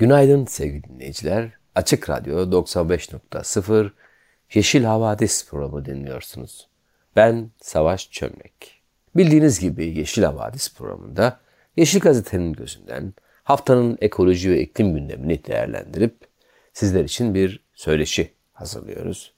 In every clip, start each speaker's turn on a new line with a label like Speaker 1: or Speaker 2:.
Speaker 1: Günaydın sevgili dinleyiciler. Açık Radyo 95.0 Yeşil Havadis programı dinliyorsunuz. Ben Savaş Çömlek. Bildiğiniz gibi Yeşil Havadis programında Yeşil Gazete'nin gözünden haftanın ekoloji ve iklim gündemini değerlendirip sizler için bir söyleşi hazırlıyoruz.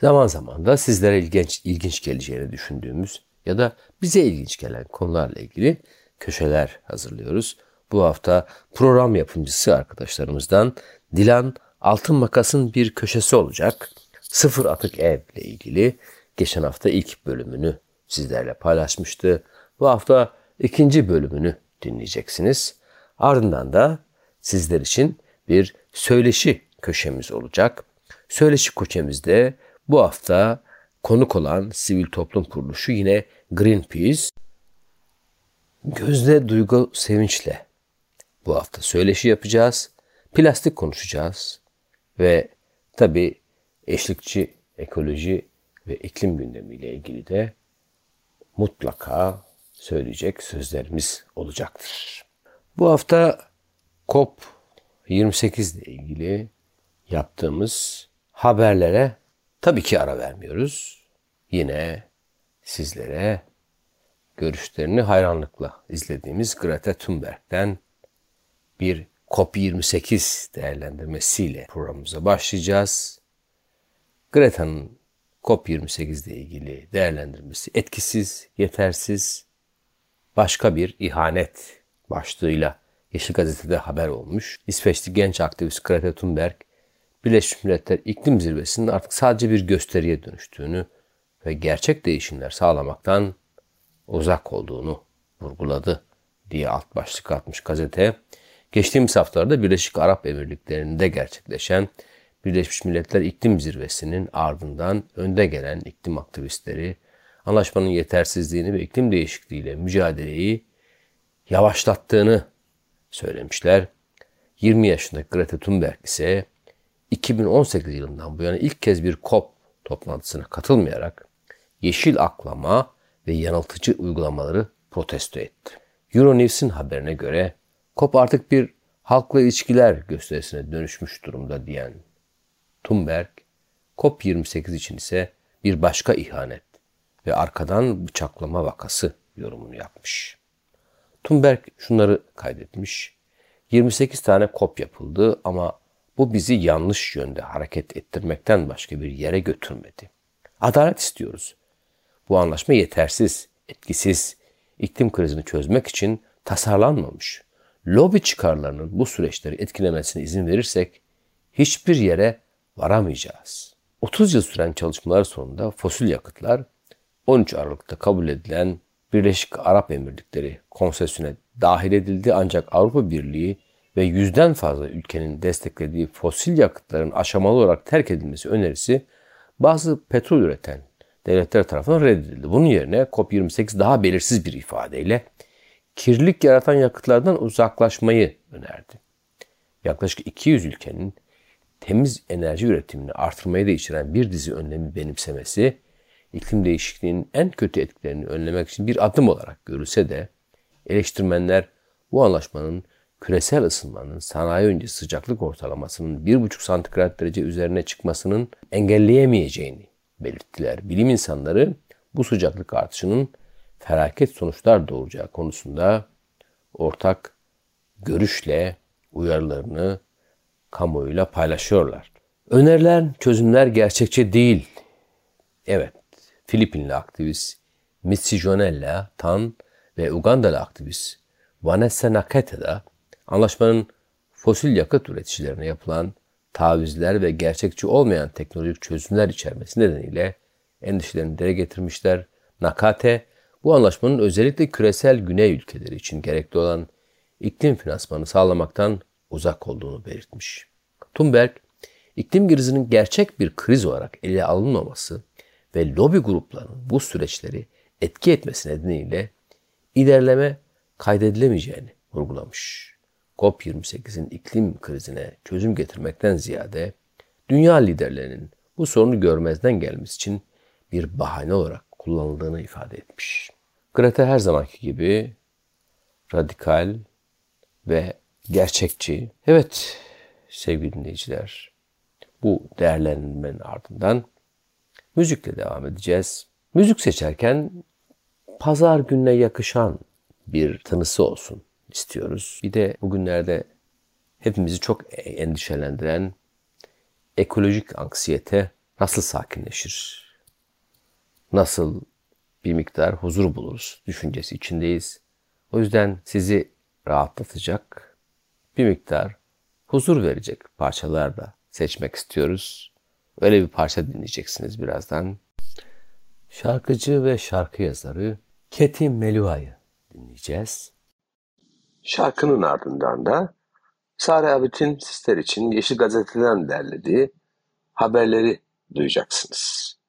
Speaker 1: Zaman zaman da sizlere ilginç, ilginç geleceğini düşündüğümüz ya da bize ilginç gelen konularla ilgili köşeler hazırlıyoruz. Bu hafta program yapımcısı arkadaşlarımızdan Dilan Altın Makas'ın bir köşesi olacak. Sıfır atık ev ile ilgili geçen hafta ilk bölümünü sizlerle paylaşmıştı. Bu hafta ikinci bölümünü dinleyeceksiniz. Ardından da sizler için bir söyleşi köşemiz olacak. Söyleşi köşemizde bu hafta konuk olan sivil toplum kuruluşu yine Greenpeace. Gözde Duygu Sevinç'le bu hafta söyleşi yapacağız. Plastik konuşacağız. Ve tabi eşlikçi ekoloji ve iklim gündemiyle ilgili de mutlaka söyleyecek sözlerimiz olacaktır. Bu hafta COP 28 ile ilgili yaptığımız haberlere tabii ki ara vermiyoruz. Yine sizlere görüşlerini hayranlıkla izlediğimiz Greta Thunberg'den bir COP28 değerlendirmesiyle programımıza başlayacağız. Greta'nın COP28 ile ilgili değerlendirmesi etkisiz, yetersiz, başka bir ihanet başlığıyla Yeşil Gazete'de haber olmuş. İsveçli genç aktivist Greta Thunberg, Birleşmiş Milletler İklim Zirvesi'nin artık sadece bir gösteriye dönüştüğünü ve gerçek değişimler sağlamaktan uzak olduğunu vurguladı diye alt başlık atmış gazete. Geçtiğimiz haftalarda Birleşik Arap Emirlikleri'nde gerçekleşen Birleşmiş Milletler İklim Zirvesi'nin ardından önde gelen iklim aktivistleri anlaşmanın yetersizliğini ve iklim değişikliğiyle mücadeleyi yavaşlattığını söylemişler. 20 yaşındaki Greta Thunberg ise 2018 yılından bu yana ilk kez bir COP toplantısına katılmayarak yeşil aklama ve yanıltıcı uygulamaları protesto etti. Euronews'in haberine göre COP artık bir halkla ilişkiler gösterisine dönüşmüş durumda diyen Thunberg, COP28 için ise bir başka ihanet ve arkadan bıçaklama vakası yorumunu yapmış. Thunberg şunları kaydetmiş. 28 tane COP yapıldı ama bu bizi yanlış yönde hareket ettirmekten başka bir yere götürmedi. Adalet istiyoruz. Bu anlaşma yetersiz, etkisiz, iklim krizini çözmek için tasarlanmamış lobi çıkarlarının bu süreçleri etkilemesine izin verirsek hiçbir yere varamayacağız. 30 yıl süren çalışmalar sonunda fosil yakıtlar 13 Aralık'ta kabul edilen Birleşik Arap Emirlikleri konsesyona dahil edildi ancak Avrupa Birliği ve yüzden fazla ülkenin desteklediği fosil yakıtların aşamalı olarak terk edilmesi önerisi bazı petrol üreten devletler tarafından reddedildi. Bunun yerine COP28 daha belirsiz bir ifadeyle kirlilik yaratan yakıtlardan uzaklaşmayı önerdi. Yaklaşık 200 ülkenin temiz enerji üretimini artırmayı da içeren bir dizi önlemi benimsemesi, iklim değişikliğinin en kötü etkilerini önlemek için bir adım olarak görülse de eleştirmenler bu anlaşmanın küresel ısınmanın sanayi öncesi sıcaklık ortalamasının 1,5 santigrat derece üzerine çıkmasının engelleyemeyeceğini belirttiler. Bilim insanları bu sıcaklık artışının felaket sonuçlar doğuracağı konusunda ortak görüşle uyarılarını kamuoyuyla paylaşıyorlar. Önerilen çözümler gerçekçi değil. Evet, Filipinli aktivist Mitsi Jonella Tan ve Ugandalı aktivist Vanessa Nakete da anlaşmanın fosil yakıt üreticilerine yapılan tavizler ve gerçekçi olmayan teknolojik çözümler içermesi nedeniyle endişelerini dile getirmişler. Nakate bu anlaşmanın özellikle küresel güney ülkeleri için gerekli olan iklim finansmanı sağlamaktan uzak olduğunu belirtmiş. Thunberg, iklim krizinin gerçek bir kriz olarak ele alınmaması ve lobi gruplarının bu süreçleri etki etmesi nedeniyle ilerleme kaydedilemeyeceğini vurgulamış. COP28'in iklim krizine çözüm getirmekten ziyade dünya liderlerinin bu sorunu görmezden gelmesi için bir bahane olarak kullanıldığını ifade etmiş. Greta her zamanki gibi radikal ve gerçekçi. Evet sevgili dinleyiciler bu değerlendirmenin ardından müzikle devam edeceğiz. Müzik seçerken pazar gününe yakışan bir tanısı olsun istiyoruz. Bir de bugünlerde hepimizi çok endişelendiren ekolojik anksiyete nasıl sakinleşir? Nasıl bir miktar huzur buluruz düşüncesi içindeyiz. O yüzden sizi rahatlatacak bir miktar huzur verecek parçalar da seçmek istiyoruz. Öyle bir parça dinleyeceksiniz birazdan. Şarkıcı ve şarkı yazarı Keti Melua'yı dinleyeceğiz. Şarkının ardından da Sare Abit'in sizler için Yeşil Gazete'den derlediği haberleri duyacaksınız.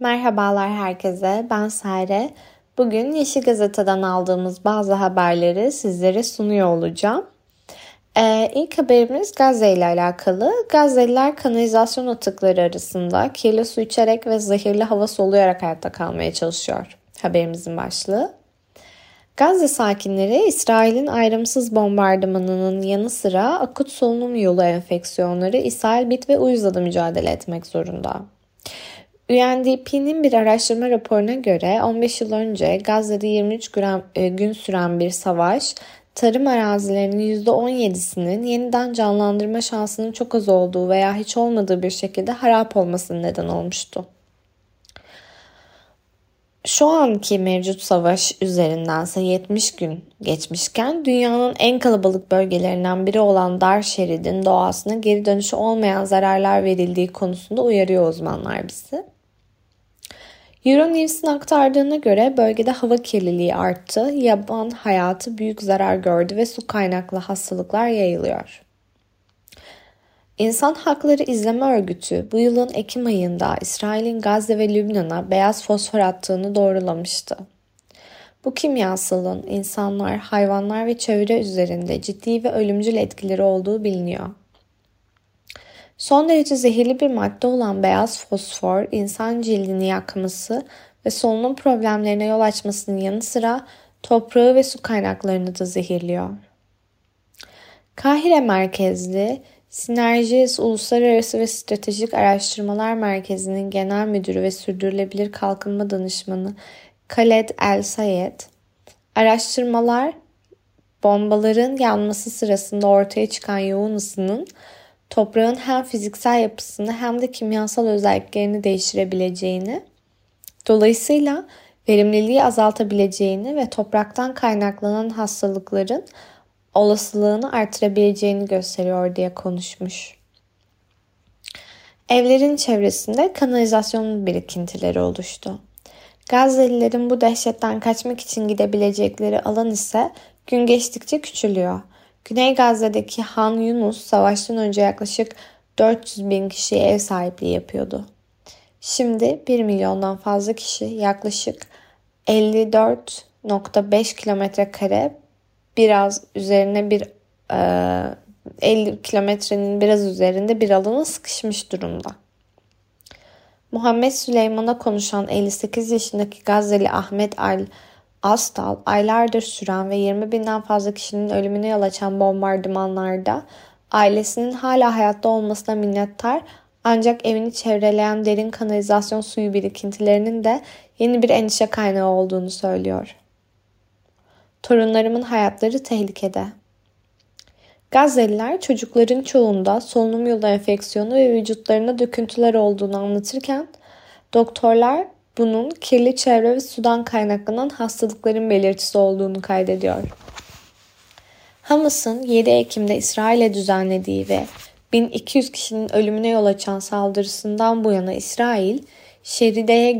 Speaker 2: Merhabalar herkese, ben Sare. Bugün Yeşil Gazete'den aldığımız bazı haberleri sizlere sunuyor olacağım. Ee, ilk haberimiz Gazze ile alakalı. Gazze'liler kanalizasyon atıkları arasında kirli su içerek ve zehirli hava soluyarak hayatta kalmaya çalışıyor. Haberimizin başlığı. Gazze sakinleri İsrail'in ayrımsız bombardımanının yanı sıra akut solunum yolu enfeksiyonları, ishal, bit ve uyuzla da mücadele etmek zorunda. UNDP'nin bir araştırma raporuna göre 15 yıl önce Gazze'de 23 gram, e, gün süren bir savaş, tarım arazilerinin %17'sinin yeniden canlandırma şansının çok az olduğu veya hiç olmadığı bir şekilde harap olmasının neden olmuştu. Şu anki mevcut savaş üzerindense 70 gün geçmişken dünyanın en kalabalık bölgelerinden biri olan dar şeridin doğasına geri dönüşü olmayan zararlar verildiği konusunda uyarıyor uzmanlar bizi. Euronews'in aktardığına göre bölgede hava kirliliği arttı, yaban hayatı büyük zarar gördü ve su kaynaklı hastalıklar yayılıyor. İnsan Hakları İzleme Örgütü bu yılın Ekim ayında İsrail'in Gazze ve Lübnan'a beyaz fosfor attığını doğrulamıştı. Bu kimyasalın insanlar, hayvanlar ve çevre üzerinde ciddi ve ölümcül etkileri olduğu biliniyor. Son derece zehirli bir madde olan beyaz fosfor insan cildini yakması ve solunum problemlerine yol açmasının yanı sıra toprağı ve su kaynaklarını da zehirliyor. Kahire merkezli Sinerjis Uluslararası ve Stratejik Araştırmalar Merkezi'nin genel müdürü ve sürdürülebilir kalkınma danışmanı Khaled El Sayed, araştırmalar bombaların yanması sırasında ortaya çıkan yoğun ısının toprağın hem fiziksel yapısını hem de kimyasal özelliklerini değiştirebileceğini, dolayısıyla verimliliği azaltabileceğini ve topraktan kaynaklanan hastalıkların olasılığını artırabileceğini gösteriyor diye konuşmuş. Evlerin çevresinde kanalizasyon birikintileri oluştu. Gazze'lilerin bu dehşetten kaçmak için gidebilecekleri alan ise gün geçtikçe küçülüyor. Güney Gazze'deki Han Yunus savaştan önce yaklaşık 400 bin kişiye ev sahipliği yapıyordu. Şimdi 1 milyondan fazla kişi yaklaşık 54.5 kilometre kare biraz üzerine bir e, 50 kilometrenin biraz üzerinde bir alana sıkışmış durumda. Muhammed Süleyman'a konuşan 58 yaşındaki Gazze'li Ahmet Al Astal aylardır süren ve 20 binden fazla kişinin ölümüne yol açan bombardımanlarda ailesinin hala hayatta olmasına minnettar ancak evini çevreleyen derin kanalizasyon suyu birikintilerinin de yeni bir endişe kaynağı olduğunu söylüyor. Torunlarımın hayatları tehlikede. Gazze'liler çocukların çoğunda solunum yolu enfeksiyonu ve vücutlarına döküntüler olduğunu anlatırken doktorlar bunun kirli çevre ve sudan kaynaklanan hastalıkların belirtisi olduğunu kaydediyor. Hamas'ın 7 Ekim'de İsrail'e düzenlediği ve 1200 kişinin ölümüne yol açan saldırısından bu yana İsrail şerideye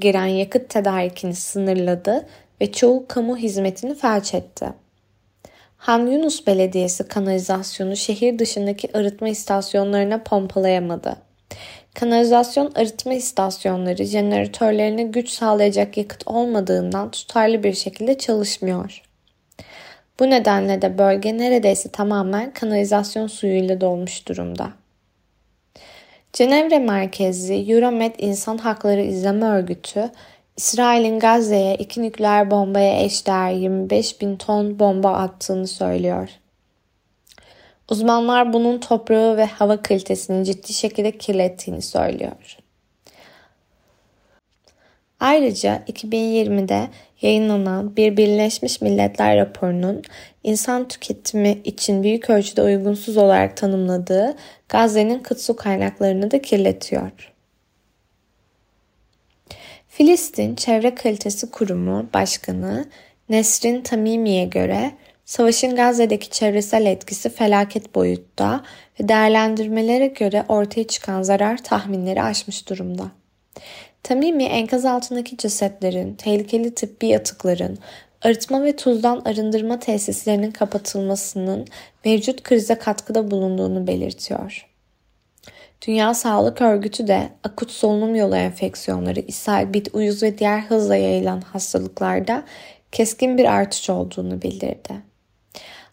Speaker 2: giren yakıt tedarikini sınırladı ve çoğu kamu hizmetini felç etti. Han Yunus Belediyesi kanalizasyonu şehir dışındaki arıtma istasyonlarına pompalayamadı. Kanalizasyon arıtma istasyonları jeneratörlerine güç sağlayacak yakıt olmadığından tutarlı bir şekilde çalışmıyor. Bu nedenle de bölge neredeyse tamamen kanalizasyon suyuyla dolmuş durumda. Cenevre merkezli Euromed İnsan Hakları İzleme Örgütü, İsrail'in Gazze'ye iki nükleer bombaya eşdeğer 25 bin ton bomba attığını söylüyor. Uzmanlar bunun toprağı ve hava kalitesini ciddi şekilde kirlettiğini söylüyor. Ayrıca 2020'de yayınlanan bir Birleşmiş Milletler raporunun insan tüketimi için büyük ölçüde uygunsuz olarak tanımladığı Gazze'nin kıt su kaynaklarını da kirletiyor. Filistin Çevre Kalitesi Kurumu Başkanı Nesrin Tamimi'ye göre savaşın Gazze'deki çevresel etkisi felaket boyutta ve değerlendirmelere göre ortaya çıkan zarar tahminleri aşmış durumda. Tamimi enkaz altındaki cesetlerin, tehlikeli tıbbi atıkların, arıtma ve tuzdan arındırma tesislerinin kapatılmasının mevcut krize katkıda bulunduğunu belirtiyor. Dünya Sağlık Örgütü de akut solunum yolu enfeksiyonları, ishal, bit, uyuz ve diğer hızla yayılan hastalıklarda keskin bir artış olduğunu bildirdi.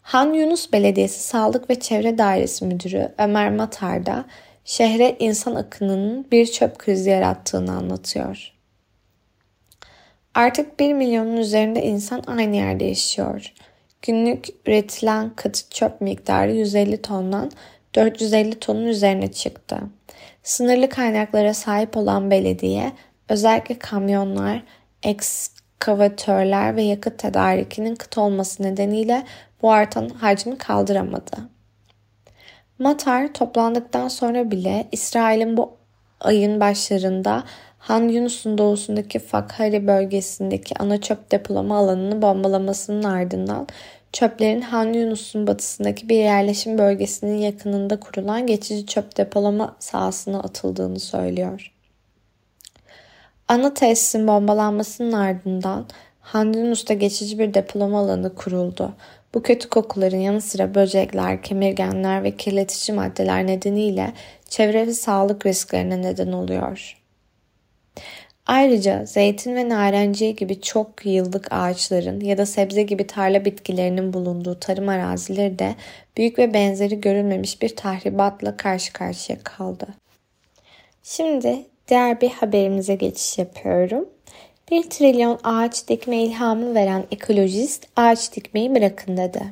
Speaker 2: Han Yunus Belediyesi Sağlık ve Çevre Dairesi Müdürü Ömer Matar da şehre insan akınının bir çöp krizi yarattığını anlatıyor. Artık 1 milyonun üzerinde insan aynı yerde yaşıyor. Günlük üretilen katı çöp miktarı 150 tondan 450 tonun üzerine çıktı. Sınırlı kaynaklara sahip olan belediye özellikle kamyonlar, ekskavatörler ve yakıt tedarikinin kıt olması nedeniyle bu artan hacmi kaldıramadı. Matar toplandıktan sonra bile İsrail'in bu ayın başlarında Han Yunus'un doğusundaki Fakhari bölgesindeki ana çöp depolama alanını bombalamasının ardından çöplerin Han Yunus'un batısındaki bir yerleşim bölgesinin yakınında kurulan geçici çöp depolama sahasına atıldığını söylüyor. Ana tesisin bombalanmasının ardından Han Yunus'ta geçici bir depolama alanı kuruldu. Bu kötü kokuların yanı sıra böcekler, kemirgenler ve kirletici maddeler nedeniyle çevre ve sağlık risklerine neden oluyor. Ayrıca zeytin ve narenciye gibi çok yıllık ağaçların ya da sebze gibi tarla bitkilerinin bulunduğu tarım arazileri de büyük ve benzeri görülmemiş bir tahribatla karşı karşıya kaldı. Şimdi diğer bir haberimize geçiş yapıyorum. 1 trilyon ağaç dikme ilhamı veren ekolojist ağaç dikmeyi bırakın dedi.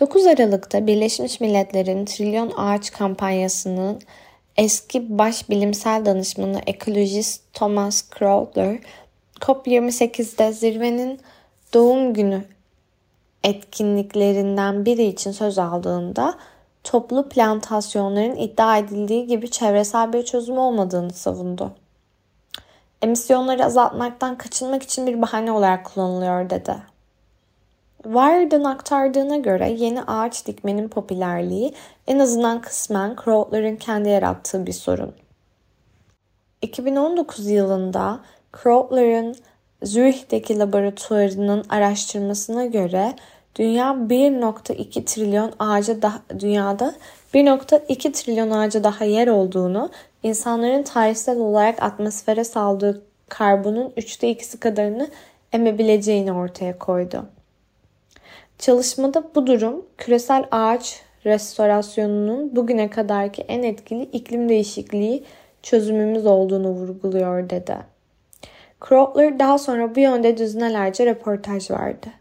Speaker 2: 9 Aralık'ta Birleşmiş Milletler'in Trilyon Ağaç kampanyasının eski baş bilimsel danışmanı ekolojist Thomas Crowther, COP28'de zirvenin doğum günü etkinliklerinden biri için söz aldığında toplu plantasyonların iddia edildiği gibi çevresel bir çözüm olmadığını savundu. Emisyonları azaltmaktan kaçınmak için bir bahane olarak kullanılıyor dedi. Wired'ın aktardığına göre yeni ağaç dikmenin popülerliği en azından kısmen Crowther'ın kendi yarattığı bir sorun. 2019 yılında Crowther'ın Zürih'teki laboratuvarının araştırmasına göre dünya 1.2 trilyon ağaca daha, dünyada 1.2 trilyon ağaca daha yer olduğunu, insanların tarihsel olarak atmosfere saldığı karbonun üçte ikisi kadarını emebileceğini ortaya koydu. Çalışmada bu durum küresel ağaç restorasyonunun bugüne kadarki en etkili iklim değişikliği çözümümüz olduğunu vurguluyor dedi. Crowther daha sonra bu yönde düzinelerce röportaj verdi.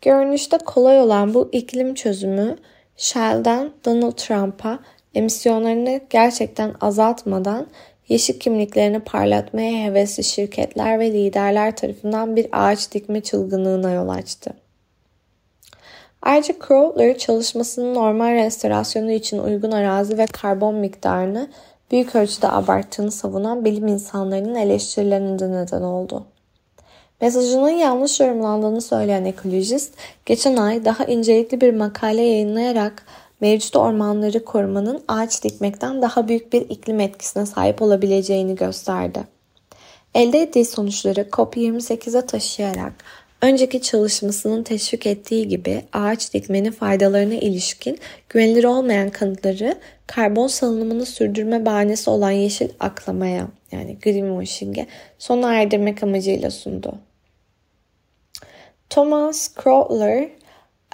Speaker 2: Görünüşte kolay olan bu iklim çözümü Shell'den Donald Trump'a emisyonlarını gerçekten azaltmadan yeşil kimliklerini parlatmaya hevesli şirketler ve liderler tarafından bir ağaç dikme çılgınlığına yol açtı. Ayrıca Crowther çalışmasının normal restorasyonu için uygun arazi ve karbon miktarını büyük ölçüde abarttığını savunan bilim insanlarının eleştirilerine de neden oldu. Mesajının yanlış yorumlandığını söyleyen ekolojist, geçen ay daha incelikli bir makale yayınlayarak mevcut ormanları korumanın ağaç dikmekten daha büyük bir iklim etkisine sahip olabileceğini gösterdi. Elde ettiği sonuçları COP28'e taşıyarak önceki çalışmasının teşvik ettiği gibi ağaç dikmenin faydalarına ilişkin güvenilir olmayan kanıtları karbon salınımını sürdürme bahanesi olan yeşil aklamaya yani greenwashing'e sona erdirmek amacıyla sundu. Thomas Crowther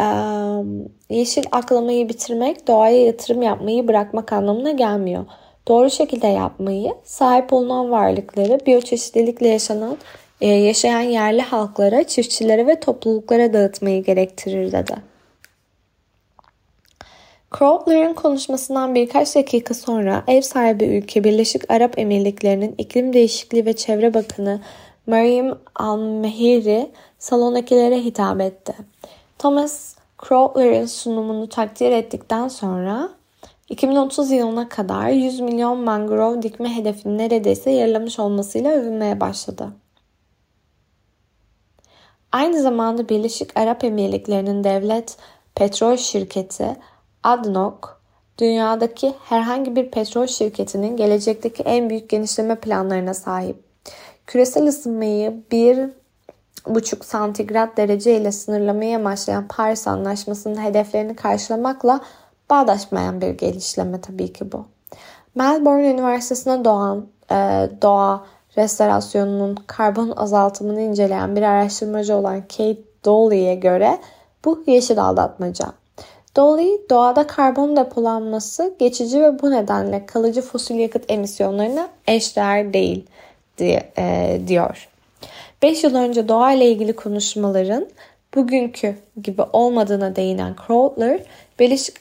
Speaker 2: um, yeşil aklamayı bitirmek doğaya yatırım yapmayı bırakmak anlamına gelmiyor. Doğru şekilde yapmayı sahip olunan varlıkları biyoçeşitlilikle yaşanan e, yaşayan yerli halklara, çiftçilere ve topluluklara dağıtmayı gerektirir dedi. Crowther'ın konuşmasından birkaç dakika sonra ev sahibi ülke Birleşik Arap Emirlikleri'nin iklim değişikliği ve çevre bakanı Mariam Al-Mehiri salondakilere hitap etti. Thomas Crowther'ın sunumunu takdir ettikten sonra 2030 yılına kadar 100 milyon mangrove dikme hedefini neredeyse yarılamış olmasıyla övünmeye başladı. Aynı zamanda Birleşik Arap Emirlikleri'nin devlet petrol şirketi ADNOC, dünyadaki herhangi bir petrol şirketinin gelecekteki en büyük genişleme planlarına sahip. Küresel ısınmayı 1,5 santigrat derece ile sınırlamayı amaçlayan Paris Anlaşması'nın hedeflerini karşılamakla bağdaşmayan bir gelişleme tabii ki bu. Melbourne Üniversitesi'ne doğan e, doğa restorasyonunun karbon azaltımını inceleyen bir araştırmacı olan Kate Dolly'e göre bu yeşil aldatmaca. Dolly, doğada karbon depolanması geçici ve bu nedenle kalıcı fosil yakıt emisyonlarına eşdeğer değil diye, e, diyor. 5 yıl önce doğa ile ilgili konuşmaların bugünkü gibi olmadığına değinen Crowther, Birleşik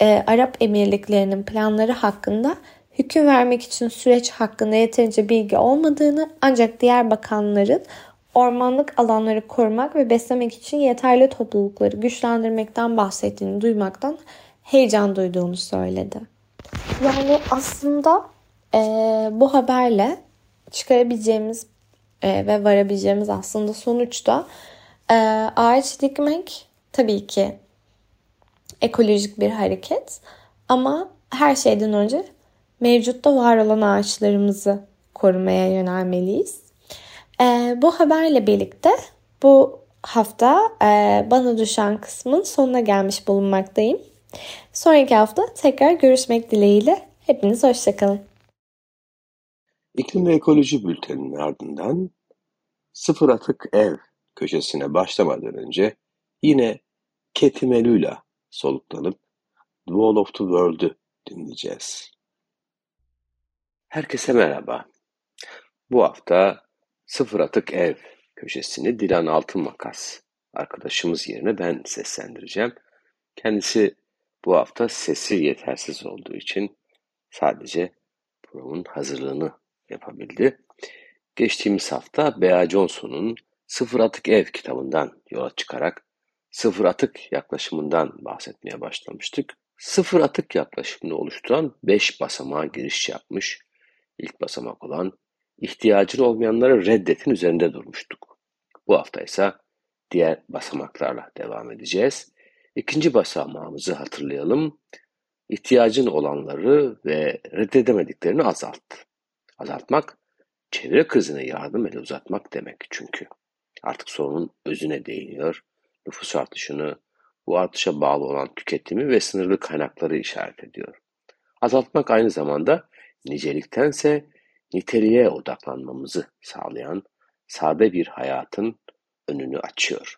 Speaker 2: e, Arap Emirlikleri'nin planları hakkında hüküm vermek için süreç hakkında yeterince bilgi olmadığını ancak diğer bakanların ormanlık alanları korumak ve beslemek için yeterli toplulukları güçlendirmekten bahsettiğini duymaktan heyecan duyduğunu söyledi. Yani aslında e, bu haberle çıkarabileceğimiz e, ve varabileceğimiz aslında sonuçta e, ağaç dikmek tabii ki ekolojik bir hareket ama her şeyden önce mevcutta var olan ağaçlarımızı korumaya yönelmeliyiz. E, bu haberle birlikte bu hafta e, bana düşen kısmın sonuna gelmiş bulunmaktayım. Sonraki hafta tekrar görüşmek dileğiyle. Hepiniz hoşçakalın.
Speaker 1: İklim ve Ekoloji Bülteni'nin ardından Sıfır Atık Ev köşesine başlamadan önce yine Ketimelula soluklanıp The Wall of the World'ü dinleyeceğiz. Herkese merhaba. Bu hafta Sıfır Atık Ev köşesini Dilan Altınmakas arkadaşımız yerine ben seslendireceğim. Kendisi bu hafta sesi yetersiz olduğu için sadece programın hazırlığını yapabildi. Geçtiğimiz hafta Bea Johnson'un Sıfır Atık Ev kitabından yola çıkarak sıfır atık yaklaşımından bahsetmeye başlamıştık. Sıfır atık yaklaşımını oluşturan beş basamağa giriş yapmış ilk basamak olan ihtiyacın olmayanları reddetin üzerinde durmuştuk. Bu hafta ise diğer basamaklarla devam edeceğiz. İkinci basamağımızı hatırlayalım. İhtiyacın olanları ve reddedemediklerini azalt. Azaltmak, çevre krizine yardım ele uzatmak demek çünkü. Artık sorunun özüne değiniyor. Nüfus artışını, bu artışa bağlı olan tüketimi ve sınırlı kaynakları işaret ediyor. Azaltmak aynı zamanda niceliktense niteliğe odaklanmamızı sağlayan sade bir hayatın önünü açıyor.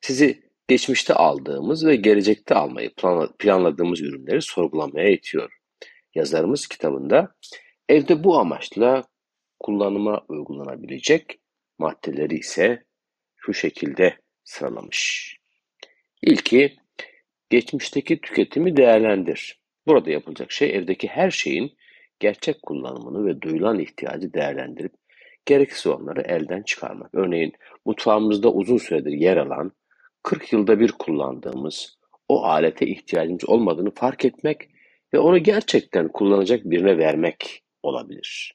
Speaker 1: Sizi geçmişte aldığımız ve gelecekte almayı planladığımız ürünleri sorgulamaya itiyor. Yazarımız kitabında evde bu amaçla kullanıma uygulanabilecek maddeleri ise şu şekilde sıralamış. İlki geçmişteki tüketimi değerlendir. Burada yapılacak şey evdeki her şeyin gerçek kullanımını ve duyulan ihtiyacı değerlendirip gereksiz olanları elden çıkarmak. Örneğin mutfağımızda uzun süredir yer alan, 40 yılda bir kullandığımız o alete ihtiyacımız olmadığını fark etmek ve onu gerçekten kullanacak birine vermek olabilir.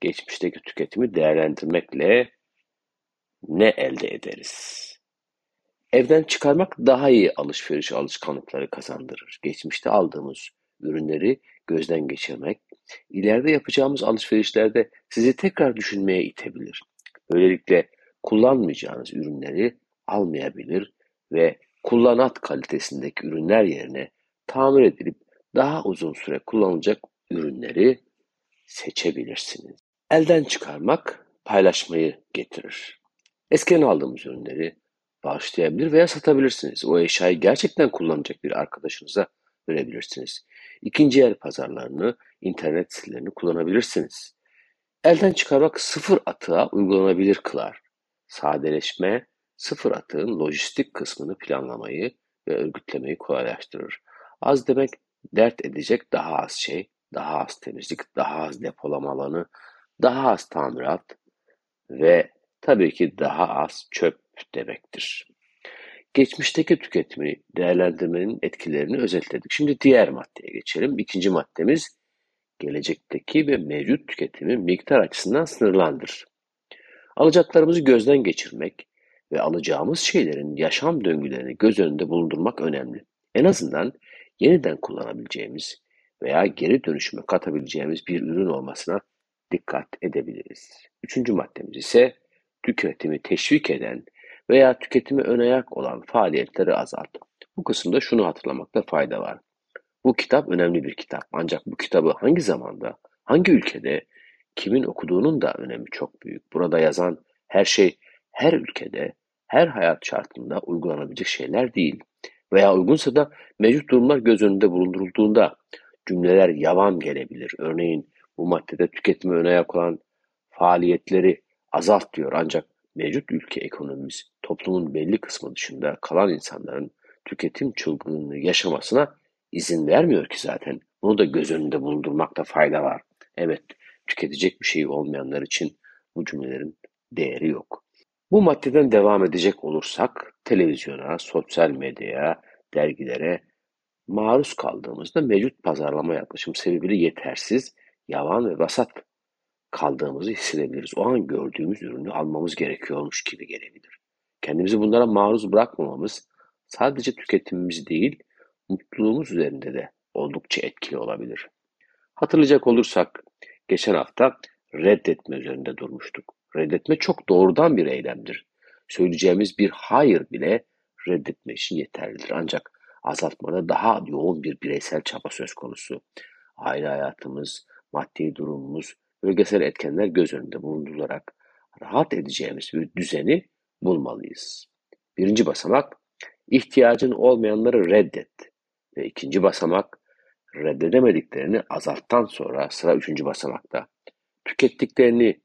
Speaker 1: Geçmişteki tüketimi değerlendirmekle ne elde ederiz? Evden çıkarmak daha iyi alışveriş alışkanlıkları kazandırır. Geçmişte aldığımız ürünleri gözden geçirmek, ileride yapacağımız alışverişlerde sizi tekrar düşünmeye itebilir. Böylelikle kullanmayacağınız ürünleri almayabilir ve kullanat kalitesindeki ürünler yerine tamir edilip daha uzun süre kullanılacak ürünleri seçebilirsiniz. Elden çıkarmak paylaşmayı getirir. Eskiden aldığımız ürünleri bağışlayabilir veya satabilirsiniz. O eşyayı gerçekten kullanacak bir arkadaşınıza verebilirsiniz. İkinci el pazarlarını, internet sitelerini kullanabilirsiniz. Elden çıkarmak sıfır atığa uygulanabilir kılar. Sadeleşme, sıfır atığın lojistik kısmını planlamayı ve örgütlemeyi kolaylaştırır. Az demek dert edecek daha az şey, daha az temizlik, daha az depolama alanı, daha az tamirat ve tabii ki daha az çöp demektir. Geçmişteki tüketimi değerlendirmenin etkilerini özetledik. Şimdi diğer maddeye geçelim. İkinci maddemiz gelecekteki ve mevcut tüketimi miktar açısından sınırlandır. Alacaklarımızı gözden geçirmek ve alacağımız şeylerin yaşam döngülerini göz önünde bulundurmak önemli. En azından yeniden kullanabileceğimiz veya geri dönüşüme katabileceğimiz bir ürün olmasına dikkat edebiliriz. Üçüncü maddemiz ise tüketimi teşvik eden veya tüketimi ön ayak olan faaliyetleri azalt. Bu kısımda şunu hatırlamakta fayda var. Bu kitap önemli bir kitap. Ancak bu kitabı hangi zamanda, hangi ülkede, kimin okuduğunun da önemi çok büyük. Burada yazan her şey her ülkede, her hayat şartında uygulanabilecek şeyler değil. Veya uygunsa da mevcut durumlar göz önünde bulundurulduğunda cümleler yavan gelebilir. Örneğin bu maddede tüketimi ön ayak faaliyetleri azalt diyor. Ancak mevcut ülke ekonomimiz toplumun belli kısmı dışında kalan insanların tüketim çılgınlığını yaşamasına izin vermiyor ki zaten. Bunu da göz önünde bulundurmakta fayda var. Evet, tüketecek bir şey olmayanlar için bu cümlelerin değeri yok. Bu maddeden devam edecek olursak televizyona, sosyal medyaya, dergilere maruz kaldığımızda mevcut pazarlama yaklaşım sebebiyle yetersiz, yavan ve vasat kaldığımızı hissedebiliriz. O an gördüğümüz ürünü almamız gerekiyormuş gibi gelebilir. Kendimizi bunlara maruz bırakmamamız sadece tüketimimiz değil, mutluluğumuz üzerinde de oldukça etkili olabilir. Hatırlayacak olursak geçen hafta reddetme üzerinde durmuştuk. Reddetme çok doğrudan bir eylemdir. Söyleyeceğimiz bir hayır bile reddetme için yeterlidir. Ancak azaltmada daha yoğun bir bireysel çaba söz konusu. Aile hayatımız, maddi durumumuz, bölgesel etkenler göz önünde bulundurularak rahat edeceğimiz bir düzeni bulmalıyız. Birinci basamak, ihtiyacın olmayanları reddet. Ve ikinci basamak, reddedemediklerini azalttan sonra sıra üçüncü basamakta. Tükettiklerini,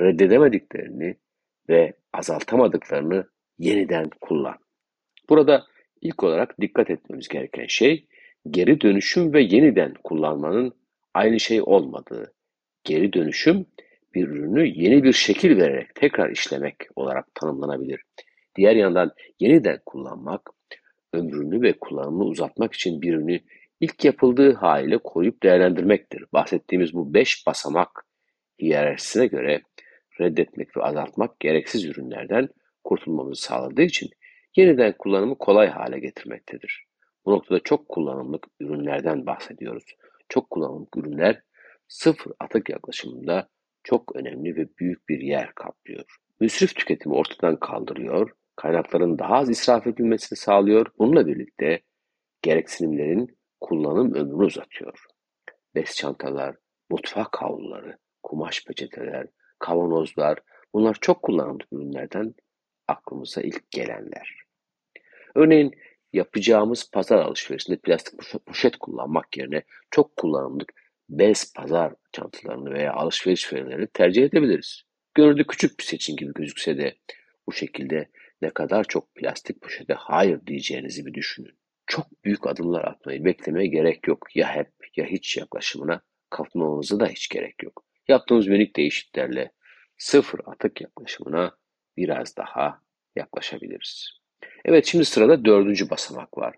Speaker 1: reddedemediklerini ve azaltamadıklarını yeniden kullan. Burada ilk olarak dikkat etmemiz gereken şey geri dönüşüm ve yeniden kullanmanın aynı şey olmadığı. Geri dönüşüm bir ürünü yeni bir şekil vererek tekrar işlemek olarak tanımlanabilir. Diğer yandan yeniden kullanmak, ömrünü ve kullanımını uzatmak için bir ürünü ilk yapıldığı haliyle koruyup değerlendirmektir. Bahsettiğimiz bu beş basamak hiyerarşisine göre reddetmek ve azaltmak gereksiz ürünlerden kurtulmamızı sağladığı için yeniden kullanımı kolay hale getirmektedir. Bu noktada çok kullanımlık ürünlerden bahsediyoruz. Çok kullanımlık ürünler sıfır atık yaklaşımında çok önemli ve büyük bir yer kaplıyor. Müsrif tüketimi ortadan kaldırıyor, kaynakların daha az israf edilmesini sağlıyor. Bununla birlikte gereksinimlerin kullanım ömrünü uzatıyor. Bez çantalar, mutfak havluları, kumaş peçeteler, kavanozlar bunlar çok kullanımlı ürünlerden aklımıza ilk gelenler. Örneğin yapacağımız pazar alışverişinde plastik poşet kullanmak yerine çok kullanımlı bez pazar çantalarını veya alışveriş verilerini tercih edebiliriz. Görünürde küçük bir seçim gibi gözükse de bu şekilde ne kadar çok plastik poşete hayır diyeceğinizi bir düşünün. Çok büyük adımlar atmayı beklemeye gerek yok. Ya hep ya hiç yaklaşımına kapılmamıza da hiç gerek yok. Yaptığımız minik değişikliklerle sıfır atık yaklaşımına biraz daha yaklaşabiliriz. Evet şimdi sırada dördüncü basamak var.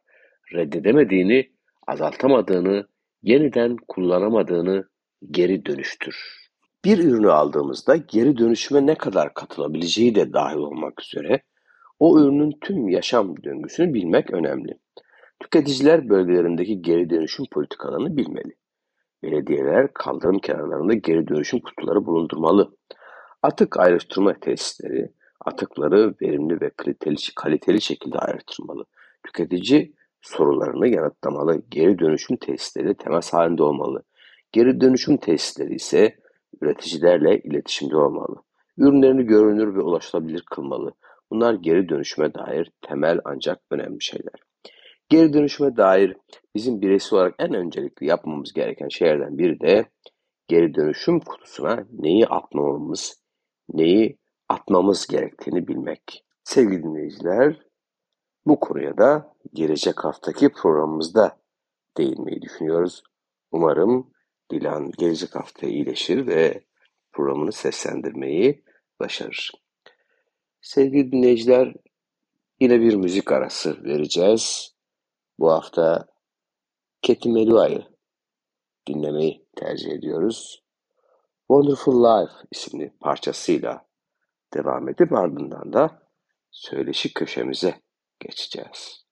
Speaker 1: Reddedemediğini, azaltamadığını, yeniden kullanamadığını geri dönüştür. Bir ürünü aldığımızda geri dönüşüme ne kadar katılabileceği de dahil olmak üzere o ürünün tüm yaşam döngüsünü bilmek önemli. Tüketiciler bölgelerindeki geri dönüşüm politikalarını bilmeli. Belediyeler kaldırım kenarlarında geri dönüşüm kutuları bulundurmalı. Atık ayrıştırma tesisleri atıkları verimli ve kaliteli, kaliteli şekilde ayrıştırmalı. Tüketici sorularını yanıtlamalı. Geri dönüşüm tesisleri temas halinde olmalı. Geri dönüşüm tesisleri ise üreticilerle iletişimde olmalı. Ürünlerini görünür ve ulaşılabilir kılmalı. Bunlar geri dönüşüme dair temel ancak önemli şeyler. Geri dönüşüme dair bizim bireysel olarak en öncelikli yapmamız gereken şeylerden biri de geri dönüşüm kutusuna neyi atmamamız, neyi atmamız gerektiğini bilmek. Sevgili dinleyiciler, bu konuya da gelecek haftaki programımızda değinmeyi düşünüyoruz. Umarım Dilan gelecek hafta iyileşir ve programını seslendirmeyi başarır. Sevgili dinleyiciler, yine bir müzik arası vereceğiz. Bu hafta Katy Melua'yı dinlemeyi tercih ediyoruz. Wonderful Life isimli parçasıyla devam edip ardından da söyleşi köşemize geçeceğiz.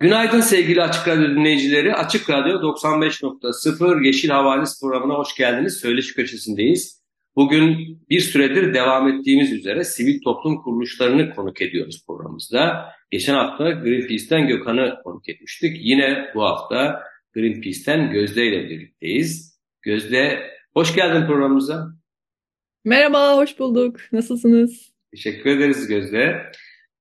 Speaker 3: Günaydın sevgili Açık Radyo dinleyicileri. Açık Radyo 95.0 Yeşil Havadis programına hoş geldiniz. Söyleşi köşesindeyiz. Bugün bir süredir devam ettiğimiz üzere sivil toplum kuruluşlarını konuk ediyoruz programımızda. Geçen hafta Greenpeace'ten Gökhan'ı konuk etmiştik. Yine bu hafta Greenpeace'ten Gözde ile birlikteyiz. Gözde hoş geldin programımıza.
Speaker 4: Merhaba, hoş bulduk. Nasılsınız?
Speaker 3: Teşekkür ederiz Gözde.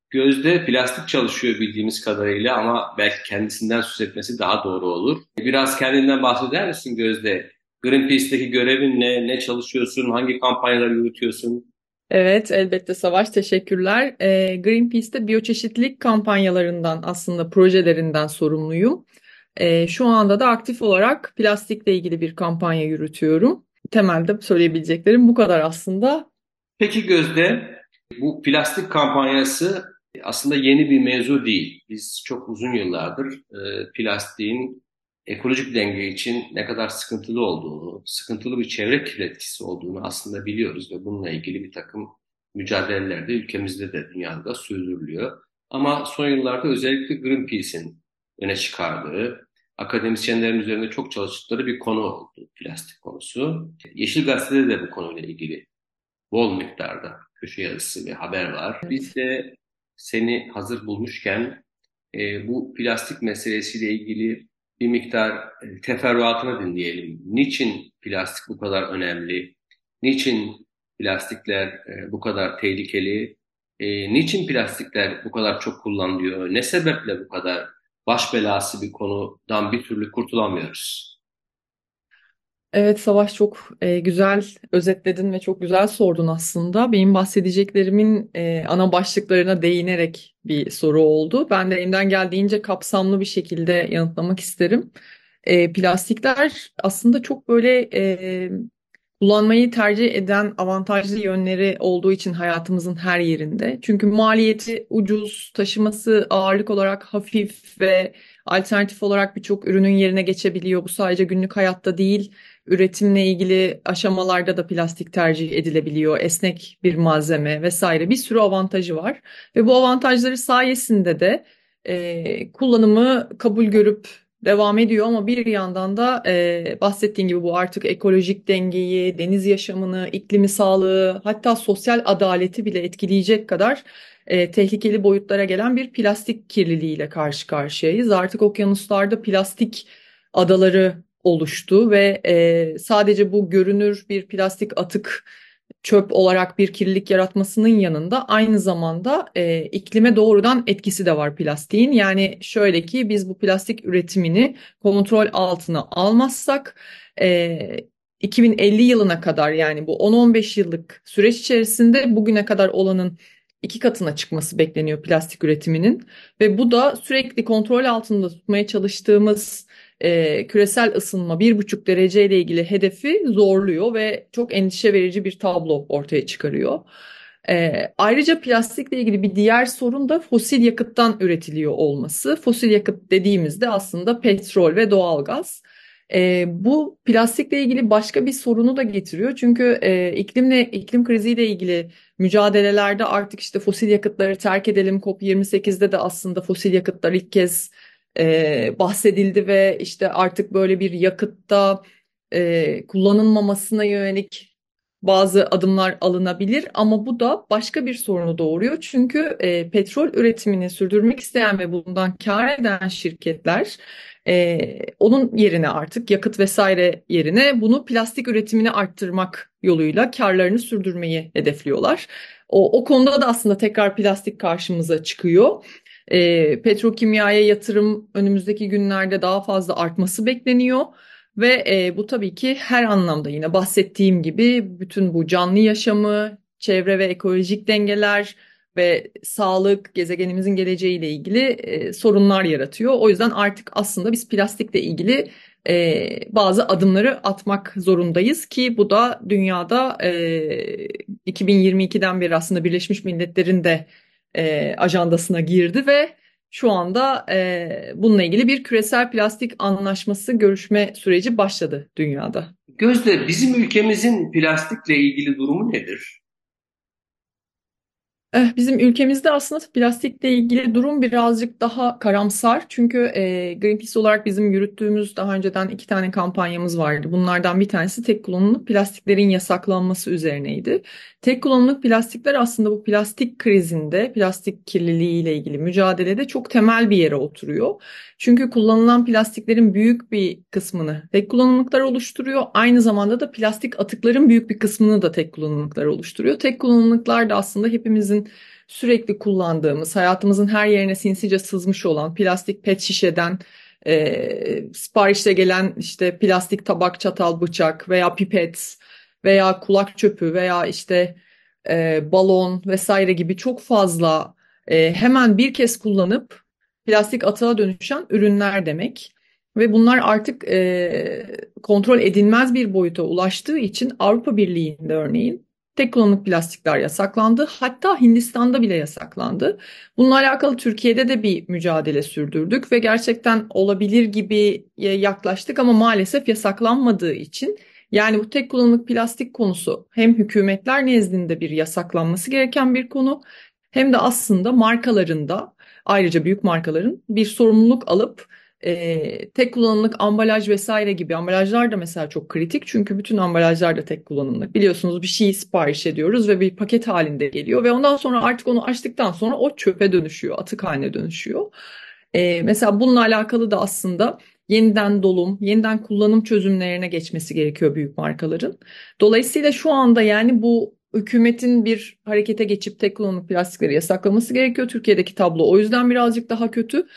Speaker 3: Gözde plastik çalışıyor bildiğimiz kadarıyla ama belki kendisinden söz etmesi daha doğru olur. Biraz kendinden bahseder misin Gözde? Greenpeace'teki görevin ne? Ne çalışıyorsun? Hangi kampanyaları yürütüyorsun?
Speaker 4: Evet, elbette Savaş. Teşekkürler. Ee, Greenpeace'te biyoçeşitlilik kampanyalarından aslında projelerinden sorumluyum. Ee, şu anda da aktif olarak plastikle ilgili bir kampanya yürütüyorum. Temelde söyleyebileceklerim bu kadar aslında.
Speaker 3: Peki Gözde, bu plastik kampanyası aslında yeni bir mevzu değil. Biz çok uzun yıllardır e, plastiğin ekolojik denge için ne kadar sıkıntılı olduğunu, sıkıntılı bir çevre kirleticisi olduğunu aslında biliyoruz ve bununla ilgili bir takım mücadeleler de ülkemizde de dünyada da sürdürülüyor. Ama son yıllarda özellikle Greenpeace'in öne çıkardığı, akademisyenlerin üzerinde çok çalıştıkları bir konu oldu plastik konusu. Yeşil Gazete'de de bu konuyla ilgili bol miktarda köşe yazısı ve haber var. Biz de seni hazır bulmuşken e, bu plastik meselesiyle ilgili bir miktar e, teferruatını dinleyelim. Niçin plastik bu kadar önemli? Niçin plastikler e, bu kadar tehlikeli? E, niçin plastikler bu kadar çok kullanılıyor? Ne sebeple bu kadar baş belası bir konudan bir türlü kurtulamıyoruz?
Speaker 4: Evet Savaş çok e, güzel özetledin ve çok güzel sordun aslında. Benim bahsedeceklerimin e, ana başlıklarına değinerek bir soru oldu. Ben de elimden geldiğince kapsamlı bir şekilde yanıtlamak isterim. E, plastikler aslında çok böyle e, kullanmayı tercih eden avantajlı yönleri olduğu için hayatımızın her yerinde. Çünkü maliyeti ucuz, taşıması ağırlık olarak hafif ve alternatif olarak birçok ürünün yerine geçebiliyor. Bu sadece günlük hayatta değil üretimle ilgili aşamalarda da plastik tercih edilebiliyor. Esnek bir malzeme vesaire bir sürü avantajı var. Ve bu avantajları sayesinde de e, kullanımı kabul görüp devam ediyor ama bir yandan da e, bahsettiğim gibi bu artık ekolojik dengeyi, deniz yaşamını, iklimi sağlığı hatta sosyal adaleti bile etkileyecek kadar e, tehlikeli boyutlara gelen bir plastik kirliliğiyle karşı karşıyayız. Artık okyanuslarda plastik adaları oluştu ve e, sadece bu görünür bir plastik atık çöp olarak bir kirlilik yaratmasının yanında aynı zamanda e, iklime doğrudan etkisi de var plastiğin. Yani şöyle ki biz bu plastik üretimini kontrol altına almazsak e, 2050 yılına kadar yani bu 10-15 yıllık süreç içerisinde bugüne kadar olanın iki katına çıkması bekleniyor plastik üretiminin ve bu da sürekli kontrol altında tutmaya çalıştığımız e, küresel ısınma bir buçuk derece ile ilgili hedefi zorluyor ve çok endişe verici bir tablo ortaya çıkarıyor. E, ayrıca plastikle ilgili bir diğer sorun da fosil yakıttan üretiliyor olması. Fosil yakıt dediğimizde aslında petrol ve doğalgaz. E, bu plastikle ilgili başka bir sorunu da getiriyor. Çünkü e, iklimle iklim kriziyle ilgili mücadelelerde artık işte fosil yakıtları terk edelim. COP28'de de aslında fosil yakıtlar ilk kez e, bahsedildi ve işte artık böyle bir yakıtta e, kullanılmamasına yönelik bazı adımlar alınabilir ama bu da başka bir sorunu doğuruyor. Çünkü e, petrol üretimini sürdürmek isteyen ve bundan kar eden şirketler e, onun yerine artık yakıt vesaire yerine bunu plastik üretimini arttırmak yoluyla karlarını sürdürmeyi hedefliyorlar. O, o konuda da aslında tekrar plastik karşımıza çıkıyor. E, petrokimyaya yatırım önümüzdeki günlerde daha fazla artması bekleniyor. Ve e, bu tabii ki her anlamda yine bahsettiğim gibi bütün bu canlı yaşamı, çevre ve ekolojik dengeler ve sağlık, gezegenimizin geleceğiyle ilgili e, sorunlar yaratıyor. O yüzden artık aslında biz plastikle ilgili e, bazı adımları atmak zorundayız ki bu da dünyada e, 2022'den beri aslında Birleşmiş Milletler'in de e, ajandasına girdi ve şu anda e, bununla ilgili bir küresel plastik anlaşması görüşme süreci başladı dünyada.
Speaker 3: Gözde bizim ülkemizin plastikle ilgili durumu nedir?
Speaker 4: Eh, bizim ülkemizde aslında plastikle ilgili durum birazcık daha karamsar. Çünkü e, Greenpeace olarak bizim yürüttüğümüz daha önceden iki tane kampanyamız vardı. Bunlardan bir tanesi tek kullanımlık plastiklerin yasaklanması üzerineydi. Tek kullanımlık plastikler aslında bu plastik krizinde, plastik kirliliği ilgili mücadelede çok temel bir yere oturuyor. Çünkü kullanılan plastiklerin büyük bir kısmını tek kullanımlıklar oluşturuyor. Aynı zamanda da plastik atıkların büyük bir kısmını da tek kullanımlıklar oluşturuyor. Tek kullanımlıklar da aslında hepimizin sürekli kullandığımız, hayatımızın her yerine sinsice sızmış olan plastik pet şişeden e, siparişte gelen işte plastik tabak, çatal, bıçak veya pipet veya kulak çöpü veya işte e, balon vesaire gibi çok fazla e, hemen bir kez kullanıp plastik atığa dönüşen ürünler demek. Ve bunlar artık e, kontrol edilmez bir boyuta ulaştığı için Avrupa Birliği'nde örneğin tek kullanımlık plastikler yasaklandı. Hatta Hindistan'da bile yasaklandı. Bununla alakalı Türkiye'de de bir mücadele sürdürdük ve gerçekten olabilir gibi yaklaştık ama maalesef yasaklanmadığı için yani bu tek kullanımlık plastik konusu hem hükümetler nezdinde bir yasaklanması gereken bir konu hem de aslında markalarında ayrıca büyük markaların bir sorumluluk alıp e, tek kullanımlık ambalaj vesaire gibi ambalajlar da mesela çok kritik çünkü bütün ambalajlar da tek kullanımlık. Biliyorsunuz bir şeyi sipariş ediyoruz ve bir paket halinde geliyor ve ondan sonra artık onu açtıktan sonra o çöpe dönüşüyor, atık haline dönüşüyor. E, mesela bununla alakalı da aslında yeniden dolum, yeniden kullanım çözümlerine geçmesi gerekiyor büyük markaların. Dolayısıyla şu anda yani bu hükümetin bir harekete geçip tek kullanımlık plastikleri yasaklaması gerekiyor. Türkiye'deki tablo o yüzden birazcık daha kötü.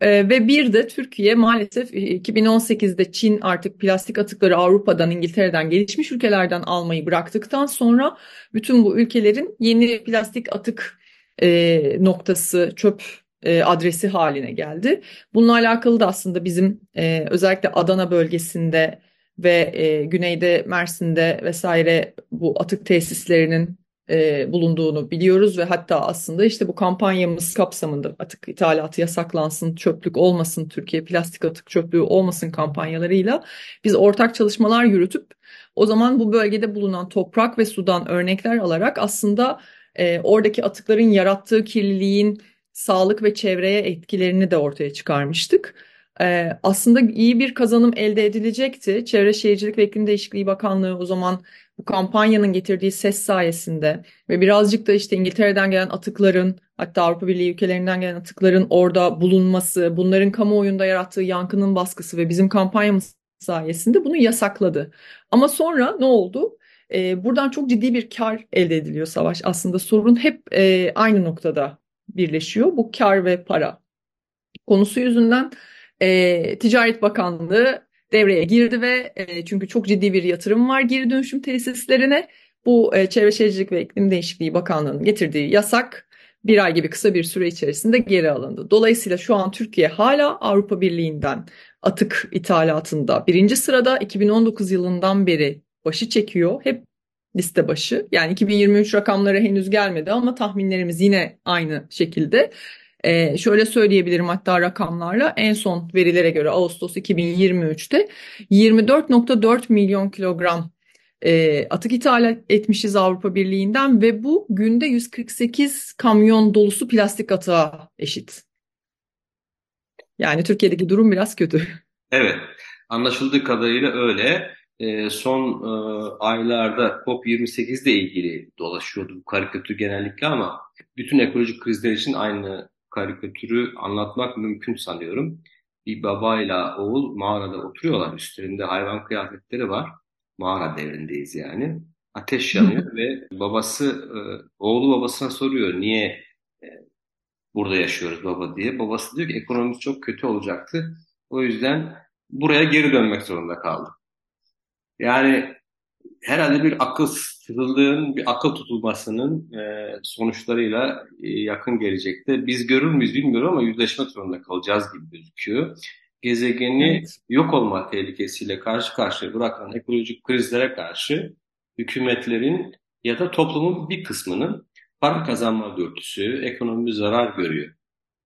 Speaker 4: Ee, ve bir de Türkiye maalesef 2018'de e, Çin artık plastik atıkları Avrupa'dan, İngiltere'den, gelişmiş ülkelerden almayı bıraktıktan sonra bütün bu ülkelerin yeni plastik atık e, noktası, çöp e, adresi haline geldi. Bununla alakalı da aslında bizim e, özellikle Adana bölgesinde ve e, güneyde Mersin'de vesaire bu atık tesislerinin e, bulunduğunu biliyoruz ve hatta aslında işte bu kampanyamız kapsamında atık ithalatı yasaklansın, çöplük olmasın, Türkiye plastik atık çöplüğü olmasın kampanyalarıyla biz ortak çalışmalar yürütüp o zaman bu bölgede bulunan toprak ve sudan örnekler alarak aslında e, oradaki atıkların yarattığı kirliliğin sağlık ve çevreye etkilerini de ortaya çıkarmıştık. Ee, aslında iyi bir kazanım elde edilecekti. Çevre Şehircilik ve İklim Değişikliği Bakanlığı o zaman bu kampanyanın getirdiği ses sayesinde ve birazcık da işte İngiltere'den gelen atıkların hatta Avrupa Birliği ülkelerinden gelen atıkların orada bulunması, bunların kamuoyunda yarattığı yankının baskısı ve bizim kampanyamız sayesinde bunu yasakladı. Ama sonra ne oldu? Ee, buradan çok ciddi bir kar elde ediliyor Savaş. Aslında sorun hep e, aynı noktada birleşiyor. Bu kar ve para konusu yüzünden e, Ticaret Bakanlığı devreye girdi ve e, çünkü çok ciddi bir yatırım var geri dönüşüm tesislerine. Bu e, Çevre Şehircilik ve İklim Değişikliği Bakanlığı'nın getirdiği yasak bir ay gibi kısa bir süre içerisinde geri alındı. Dolayısıyla şu an Türkiye hala Avrupa Birliği'nden atık ithalatında birinci sırada 2019 yılından beri başı çekiyor. Hep liste başı. Yani 2023 rakamları henüz gelmedi ama tahminlerimiz yine aynı şekilde. Ee, şöyle söyleyebilirim hatta rakamlarla en son verilere göre Ağustos 2023'te 24.4 milyon kilogram e, atık ithal etmişiz Avrupa Birliği'nden ve bu günde 148 kamyon dolusu plastik atığa eşit. Yani Türkiye'deki durum biraz kötü.
Speaker 3: Evet, anlaşıldığı kadarıyla öyle. E, son e, aylarda COP28 ile ilgili dolaşıyordu bu karikatür genellikle ama bütün ekolojik krizler için aynı karikatürü anlatmak mümkün sanıyorum. Bir babayla oğul mağarada oturuyorlar. Üstlerinde hayvan kıyafetleri var. Mağara devrindeyiz yani. Ateş yanıyor ve babası, e, oğlu babasına soruyor niye e, burada yaşıyoruz baba diye. Babası diyor ki ekonomimiz çok kötü olacaktı. O yüzden buraya geri dönmek zorunda kaldım. Yani herhalde bir akılsızlığın, bir akıl tutulmasının e, sonuçlarıyla e, yakın gelecekte. Biz görür müyüz bilmiyorum ama yüzleşmek zorunda kalacağız gibi gözüküyor. Gezegeni evet. yok olma tehlikesiyle karşı karşıya bırakan ekolojik krizlere karşı hükümetlerin ya da toplumun bir kısmının para kazanma dürtüsü, ekonomi zarar görüyor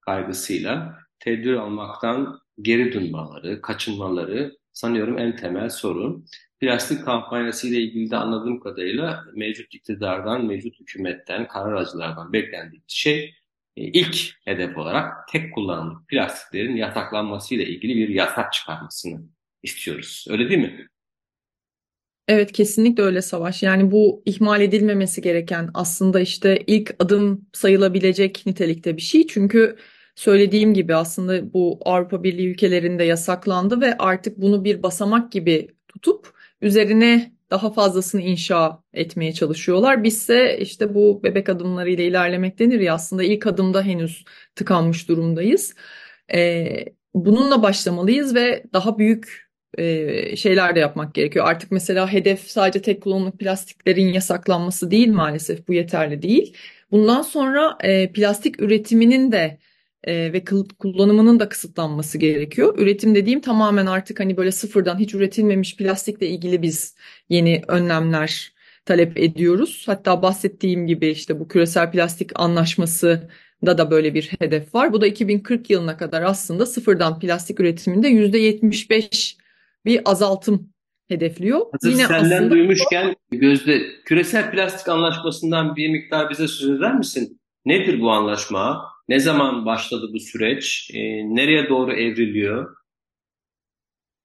Speaker 3: kaygısıyla tedbir almaktan geri durmaları, kaçınmaları sanıyorum en temel sorun. Plastik kampanyası ile ilgili de anladığım kadarıyla mevcut iktidardan, mevcut hükümetten, karar alıcılardan beklendiği şey e, ilk hedef olarak tek kullanımlık plastiklerin yasaklanması ile ilgili bir yasak çıkarmasını istiyoruz. Öyle değil mi?
Speaker 4: Evet kesinlikle öyle Savaş. Yani bu ihmal edilmemesi gereken aslında işte ilk adım sayılabilecek nitelikte bir şey. Çünkü söylediğim gibi aslında bu Avrupa Birliği ülkelerinde yasaklandı ve artık bunu bir basamak gibi tutup üzerine daha fazlasını inşa etmeye çalışıyorlar. Bizse işte bu bebek adımlarıyla ilerlemek denir ya aslında ilk adımda henüz tıkanmış durumdayız. Ee, bununla başlamalıyız ve daha büyük e, şeyler de yapmak gerekiyor. Artık mesela hedef sadece tek kullanımlık plastiklerin yasaklanması değil maalesef bu yeterli değil. Bundan sonra e, plastik üretiminin de e, ve kullanımının da kısıtlanması gerekiyor. Üretim dediğim tamamen artık hani böyle sıfırdan hiç üretilmemiş plastikle ilgili biz yeni önlemler talep ediyoruz. Hatta bahsettiğim gibi işte bu küresel plastik anlaşması da da böyle bir hedef var. Bu da 2040 yılına kadar aslında sıfırdan plastik üretiminde %75 bir azaltım hedefliyor.
Speaker 3: Hazır Yine senden aslında... duymuşken Gözde küresel plastik anlaşmasından bir miktar bize söz eder misin? Nedir bu anlaşma? Ne zaman başladı bu süreç? E, nereye doğru evriliyor?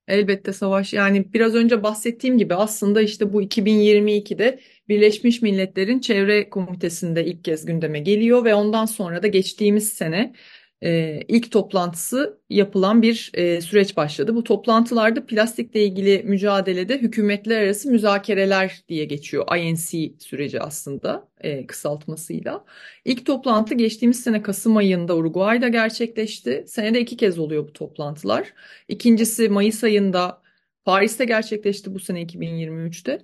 Speaker 4: Elbette Savaş. Yani biraz önce bahsettiğim gibi aslında işte bu 2022'de Birleşmiş Milletler'in Çevre Komitesi'nde ilk kez gündeme geliyor ve ondan sonra da geçtiğimiz sene e, ilk toplantısı yapılan bir e, süreç başladı. Bu toplantılarda plastikle ilgili mücadelede hükümetler arası müzakereler diye geçiyor. INC süreci aslında e, kısaltmasıyla. İlk toplantı geçtiğimiz sene Kasım ayında Uruguay'da gerçekleşti. Senede iki kez oluyor bu toplantılar. İkincisi Mayıs ayında Paris'te gerçekleşti bu sene 2023'te.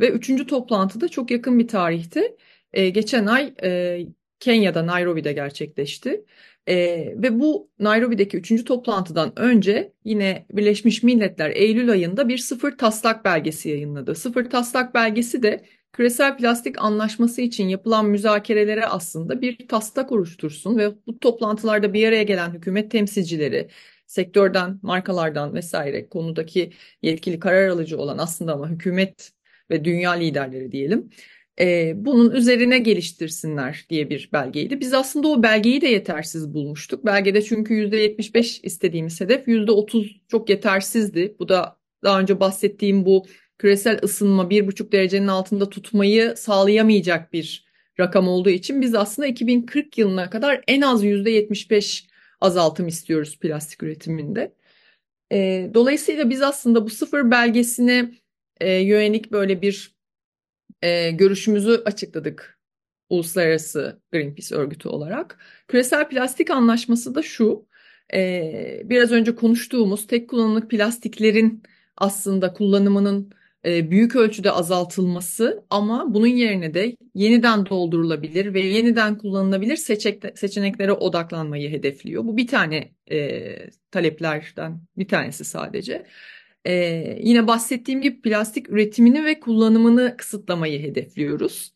Speaker 4: Ve üçüncü toplantı da çok yakın bir tarihte e, geçen ay e, Kenya'da Nairobi'de gerçekleşti. E, ve bu Nairobi'deki üçüncü toplantıdan önce yine Birleşmiş Milletler Eylül ayında bir sıfır taslak belgesi yayınladı. Sıfır taslak belgesi de küresel plastik anlaşması için yapılan müzakerelere aslında bir taslak oluştursun ve bu toplantılarda bir araya gelen hükümet temsilcileri, sektörden, markalardan vesaire konudaki yetkili karar alıcı olan aslında ama hükümet ve dünya liderleri diyelim e, bunun üzerine geliştirsinler diye bir belgeydi. Biz aslında o belgeyi de yetersiz bulmuştuk. Belgede çünkü %75 istediğimiz hedef %30 çok yetersizdi. Bu da daha önce bahsettiğim bu küresel ısınma bir buçuk derecenin altında tutmayı sağlayamayacak bir rakam olduğu için biz aslında 2040 yılına kadar en az %75 azaltım istiyoruz plastik üretiminde. Dolayısıyla biz aslında bu sıfır belgesine e, yönelik böyle bir e, görüşümüzü açıkladık Uluslararası Greenpeace örgütü olarak. Küresel plastik anlaşması da şu, e, biraz önce konuştuğumuz tek kullanımlık plastiklerin aslında kullanımının e, büyük ölçüde azaltılması ama bunun yerine de yeniden doldurulabilir ve yeniden kullanılabilir seçeneklere odaklanmayı hedefliyor. Bu bir tane e, taleplerden bir tanesi sadece. Ee, yine bahsettiğim gibi plastik üretimini ve kullanımını kısıtlamayı hedefliyoruz.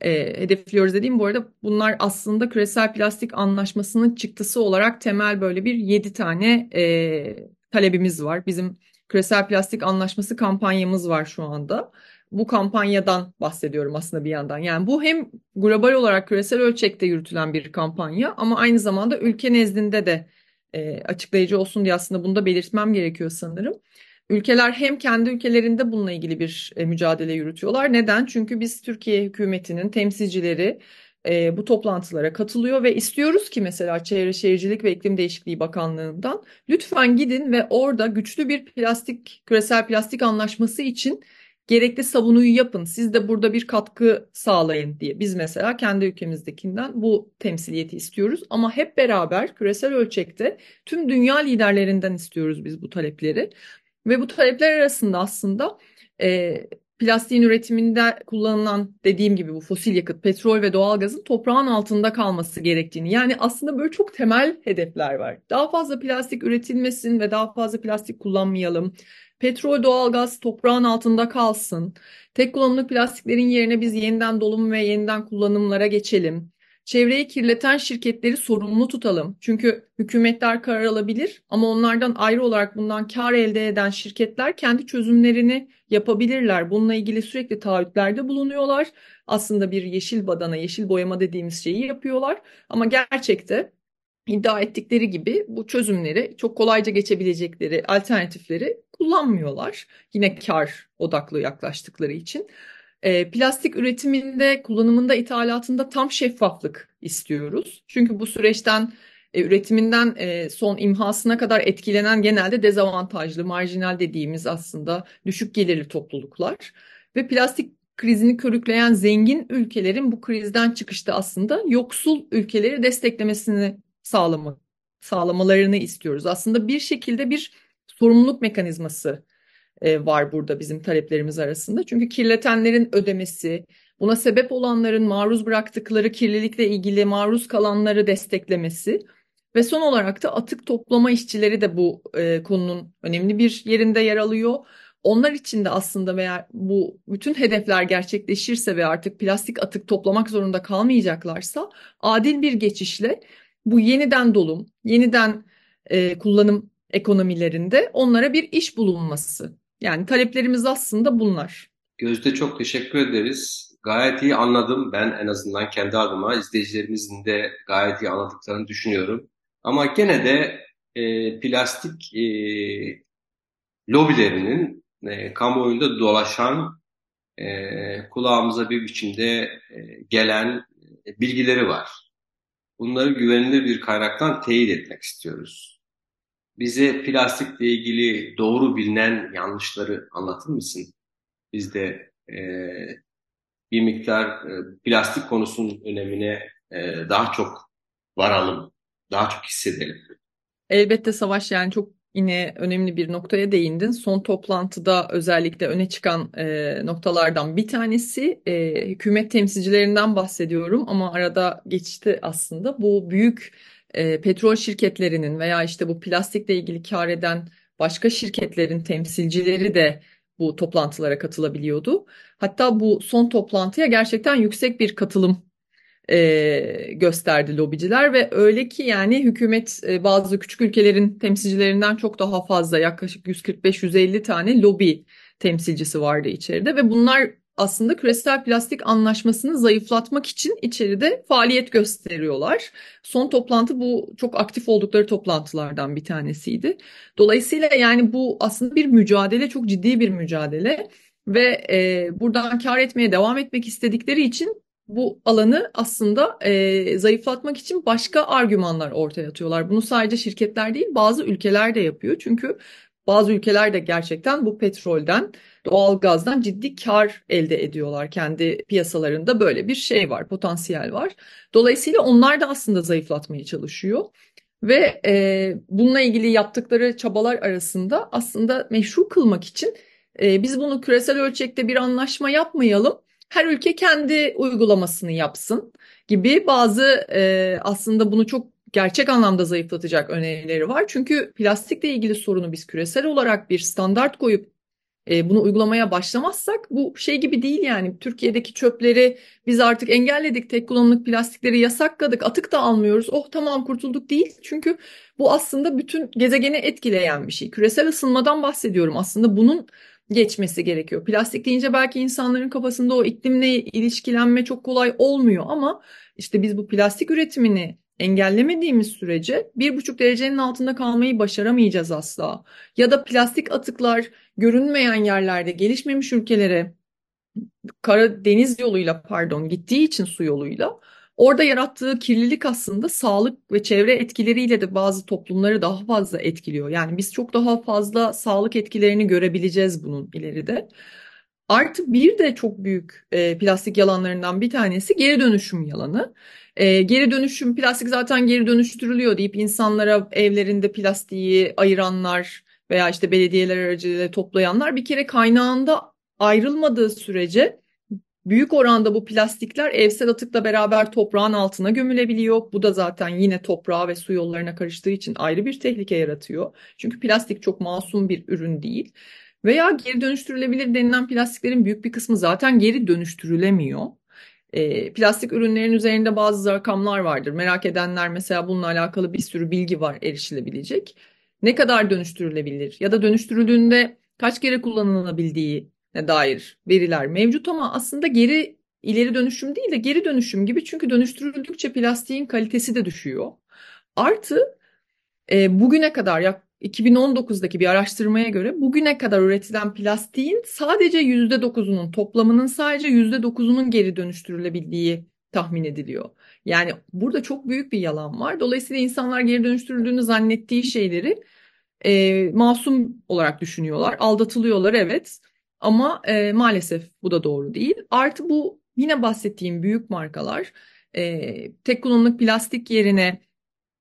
Speaker 4: e, hedefliyoruz dediğim bu arada bunlar aslında küresel plastik anlaşmasının çıktısı olarak temel böyle bir 7 tane e, talebimiz var. Bizim küresel plastik anlaşması kampanyamız var şu anda. Bu kampanyadan bahsediyorum aslında bir yandan. Yani bu hem global olarak küresel ölçekte yürütülen bir kampanya ama aynı zamanda ülke nezdinde de e, açıklayıcı olsun diye aslında bunu da belirtmem gerekiyor sanırım. Ülkeler hem kendi ülkelerinde bununla ilgili bir e, mücadele yürütüyorlar. Neden? Çünkü biz Türkiye hükümetinin temsilcileri e, bu toplantılara katılıyor ve istiyoruz ki mesela Çevre Şehircilik ve İklim Değişikliği Bakanlığı'ndan lütfen gidin ve orada güçlü bir plastik küresel plastik anlaşması için gerekli savunuyu yapın. Siz de burada bir katkı sağlayın diye. Biz mesela kendi ülkemizdekinden bu temsiliyeti istiyoruz ama hep beraber küresel ölçekte tüm dünya liderlerinden istiyoruz biz bu talepleri. Ve bu talepler arasında aslında e, plastiğin üretiminde kullanılan dediğim gibi bu fosil yakıt, petrol ve doğalgazın toprağın altında kalması gerektiğini. Yani aslında böyle çok temel hedefler var. Daha fazla plastik üretilmesin ve daha fazla plastik kullanmayalım. Petrol, doğalgaz toprağın altında kalsın. Tek kullanımlık plastiklerin yerine biz yeniden dolum ve yeniden kullanımlara geçelim. Çevreyi kirleten şirketleri sorumlu tutalım. Çünkü hükümetler karar alabilir ama onlardan ayrı olarak bundan kar elde eden şirketler kendi çözümlerini yapabilirler. Bununla ilgili sürekli taahhütlerde bulunuyorlar. Aslında bir yeşil badana, yeşil boyama dediğimiz şeyi yapıyorlar. Ama gerçekte iddia ettikleri gibi bu çözümleri çok kolayca geçebilecekleri alternatifleri kullanmıyorlar. Yine kar odaklı yaklaştıkları için. E, plastik üretiminde, kullanımında, ithalatında tam şeffaflık istiyoruz. Çünkü bu süreçten e, üretiminden e, son imhasına kadar etkilenen genelde dezavantajlı, marjinal dediğimiz aslında düşük gelirli topluluklar. Ve plastik krizini körükleyen zengin ülkelerin bu krizden çıkışta aslında yoksul ülkeleri desteklemesini sağlama, sağlamalarını istiyoruz. Aslında bir şekilde bir sorumluluk mekanizması e, var burada bizim taleplerimiz arasında. Çünkü kirletenlerin ödemesi, buna sebep olanların maruz bıraktıkları kirlilikle ilgili maruz kalanları desteklemesi ve son olarak da atık toplama işçileri de bu e, konunun önemli bir yerinde yer alıyor. Onlar için de aslında veya bu bütün hedefler gerçekleşirse ve artık plastik atık toplamak zorunda kalmayacaklarsa adil bir geçişle bu yeniden dolum, yeniden e, kullanım ekonomilerinde onlara bir iş bulunması. Yani taleplerimiz aslında bunlar.
Speaker 3: Gözde çok teşekkür ederiz. Gayet iyi anladım. Ben en azından kendi adıma izleyicilerimizin de gayet iyi anladıklarını düşünüyorum. Ama gene de e, plastik e, lobilerinin e, kamuoyunda dolaşan e, kulağımıza bir biçimde e, gelen e, bilgileri var. Bunları güvenilir bir kaynaktan teyit etmek istiyoruz. Bize plastikle ilgili doğru bilinen yanlışları anlatır mısın? Biz de e, bir miktar e, plastik konusunun önemine e, daha çok varalım, daha çok hissedelim.
Speaker 4: Elbette Savaş yani çok yine önemli bir noktaya değindin. Son toplantıda özellikle öne çıkan e, noktalardan bir tanesi e, hükümet temsilcilerinden bahsediyorum ama arada geçti aslında. Bu büyük e, petrol şirketlerinin veya işte bu plastikle ilgili kar eden başka şirketlerin temsilcileri de bu toplantılara katılabiliyordu. Hatta bu son toplantıya gerçekten yüksek bir katılım e, gösterdi lobiciler ve öyle ki yani hükümet e, bazı küçük ülkelerin temsilcilerinden çok daha fazla yaklaşık 145-150 tane lobi temsilcisi vardı içeride ve bunlar aslında küresel plastik anlaşmasını zayıflatmak için içeride faaliyet gösteriyorlar. Son toplantı bu çok aktif oldukları toplantılardan bir tanesiydi. Dolayısıyla yani bu aslında bir mücadele, çok ciddi bir mücadele ve e, buradan kar etmeye devam etmek istedikleri için bu alanı aslında e, zayıflatmak için başka argümanlar ortaya atıyorlar. Bunu sadece şirketler değil bazı ülkeler de yapıyor. Çünkü bazı ülkeler de gerçekten bu petrolden, doğal gazdan ciddi kar elde ediyorlar. Kendi piyasalarında böyle bir şey var, potansiyel var. Dolayısıyla onlar da aslında zayıflatmaya çalışıyor. Ve e, bununla ilgili yaptıkları çabalar arasında aslında meşru kılmak için e, biz bunu küresel ölçekte bir anlaşma yapmayalım her ülke kendi uygulamasını yapsın gibi bazı e, aslında bunu çok gerçek anlamda zayıflatacak önerileri var. Çünkü plastikle ilgili sorunu biz küresel olarak bir standart koyup e, bunu uygulamaya başlamazsak bu şey gibi değil yani. Türkiye'deki çöpleri biz artık engelledik tek kullanımlık plastikleri yasakladık atık da almıyoruz. Oh tamam kurtulduk değil. Çünkü bu aslında bütün gezegeni etkileyen bir şey. Küresel ısınmadan bahsediyorum. Aslında bunun geçmesi gerekiyor. Plastik deyince belki insanların kafasında o iklimle ilişkilenme çok kolay olmuyor ama işte biz bu plastik üretimini engellemediğimiz sürece bir buçuk derecenin altında kalmayı başaramayacağız asla. Ya da plastik atıklar görünmeyen yerlerde gelişmemiş ülkelere kara deniz yoluyla pardon gittiği için su yoluyla orada yarattığı kirlilik aslında sağlık ve çevre etkileriyle de bazı toplumları daha fazla etkiliyor. Yani biz çok daha fazla sağlık etkilerini görebileceğiz bunun ileride. Artı bir de çok büyük e, plastik yalanlarından bir tanesi geri dönüşüm yalanı. E, geri dönüşüm plastik zaten geri dönüştürülüyor deyip insanlara evlerinde plastiği ayıranlar veya işte belediyeler aracılığıyla toplayanlar bir kere kaynağında ayrılmadığı sürece büyük oranda bu plastikler evsel atıkla beraber toprağın altına gömülebiliyor. Bu da zaten yine toprağa ve su yollarına karıştığı için ayrı bir tehlike yaratıyor. Çünkü plastik çok masum bir ürün değil. Veya geri dönüştürülebilir denilen plastiklerin büyük bir kısmı zaten geri dönüştürülemiyor. E, plastik ürünlerin üzerinde bazı rakamlar vardır. Merak edenler mesela bununla alakalı bir sürü bilgi var erişilebilecek. Ne kadar dönüştürülebilir ya da dönüştürüldüğünde kaç kere kullanılabildiği dair veriler mevcut ama aslında geri ileri dönüşüm değil de geri dönüşüm gibi çünkü dönüştürüldükçe plastiğin kalitesi de düşüyor. Artı e, bugüne kadar yak 2019'daki bir araştırmaya göre bugüne kadar üretilen plastiğin sadece %9'unun toplamının sadece %9'unun geri dönüştürülebildiği tahmin ediliyor. Yani burada çok büyük bir yalan var. Dolayısıyla insanlar geri dönüştürüldüğünü zannettiği şeyleri e, masum olarak düşünüyorlar. Aldatılıyorlar evet. Ama e, maalesef bu da doğru değil. Artı bu yine bahsettiğim büyük markalar e, tek kullanımlık plastik yerine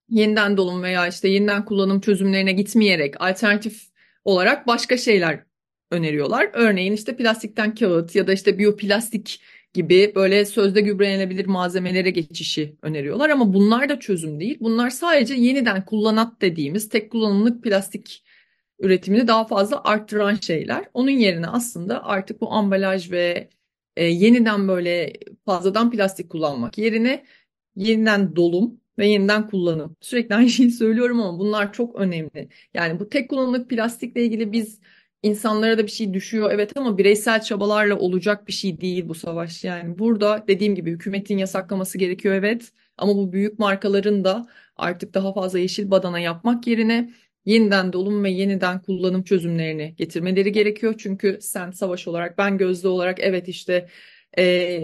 Speaker 4: yeniden dolum veya işte yeniden kullanım çözümlerine gitmeyerek alternatif olarak başka şeyler öneriyorlar. Örneğin işte plastikten kağıt ya da işte biyoplastik gibi böyle sözde gübrelenebilir malzemelere geçişi öneriyorlar ama bunlar da çözüm değil. Bunlar sadece yeniden kullanat dediğimiz tek kullanımlık plastik üretimini daha fazla arttıran şeyler. Onun yerine aslında artık bu ambalaj ve e, yeniden böyle fazladan plastik kullanmak yerine yeniden dolum ve yeniden kullanım. Sürekli aynı şeyi söylüyorum ama bunlar çok önemli. Yani bu tek kullanımlık plastikle ilgili biz insanlara da bir şey düşüyor evet ama bireysel çabalarla olacak bir şey değil bu savaş. Yani burada dediğim gibi hükümetin yasaklaması gerekiyor evet ama bu büyük markaların da artık daha fazla yeşil badana yapmak yerine yeniden dolum ve yeniden kullanım çözümlerini getirmeleri gerekiyor. Çünkü sen savaş olarak ben gözde olarak evet işte e,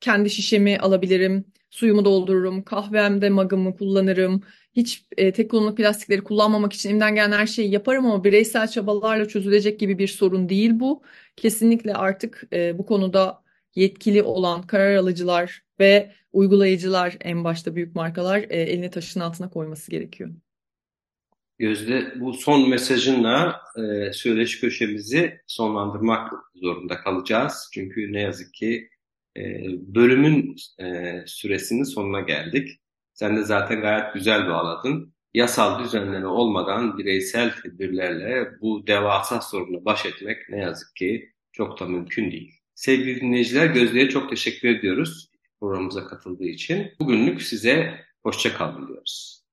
Speaker 4: kendi şişemi alabilirim suyumu doldururum, kahvemde magımı kullanırım. Hiç e, tek kullanımlık plastikleri kullanmamak için elimden gelen her şeyi yaparım ama bireysel çabalarla çözülecek gibi bir sorun değil bu. Kesinlikle artık e, bu konuda yetkili olan karar alıcılar ve uygulayıcılar en başta büyük markalar e, elini taşın altına koyması gerekiyor.
Speaker 3: Gözde bu son mesajınla e, söyleşi köşemizi sonlandırmak zorunda kalacağız. Çünkü ne yazık ki e, bölümün e, süresinin sonuna geldik. Sen de zaten gayet güzel bağladın. Yasal düzenleme olmadan bireysel tedbirlerle bu devasa sorunu baş etmek ne yazık ki çok da mümkün değil. Sevgili dinleyiciler Gözde'ye çok teşekkür ediyoruz programımıza katıldığı için. Bugünlük size hoşça kalın diyoruz.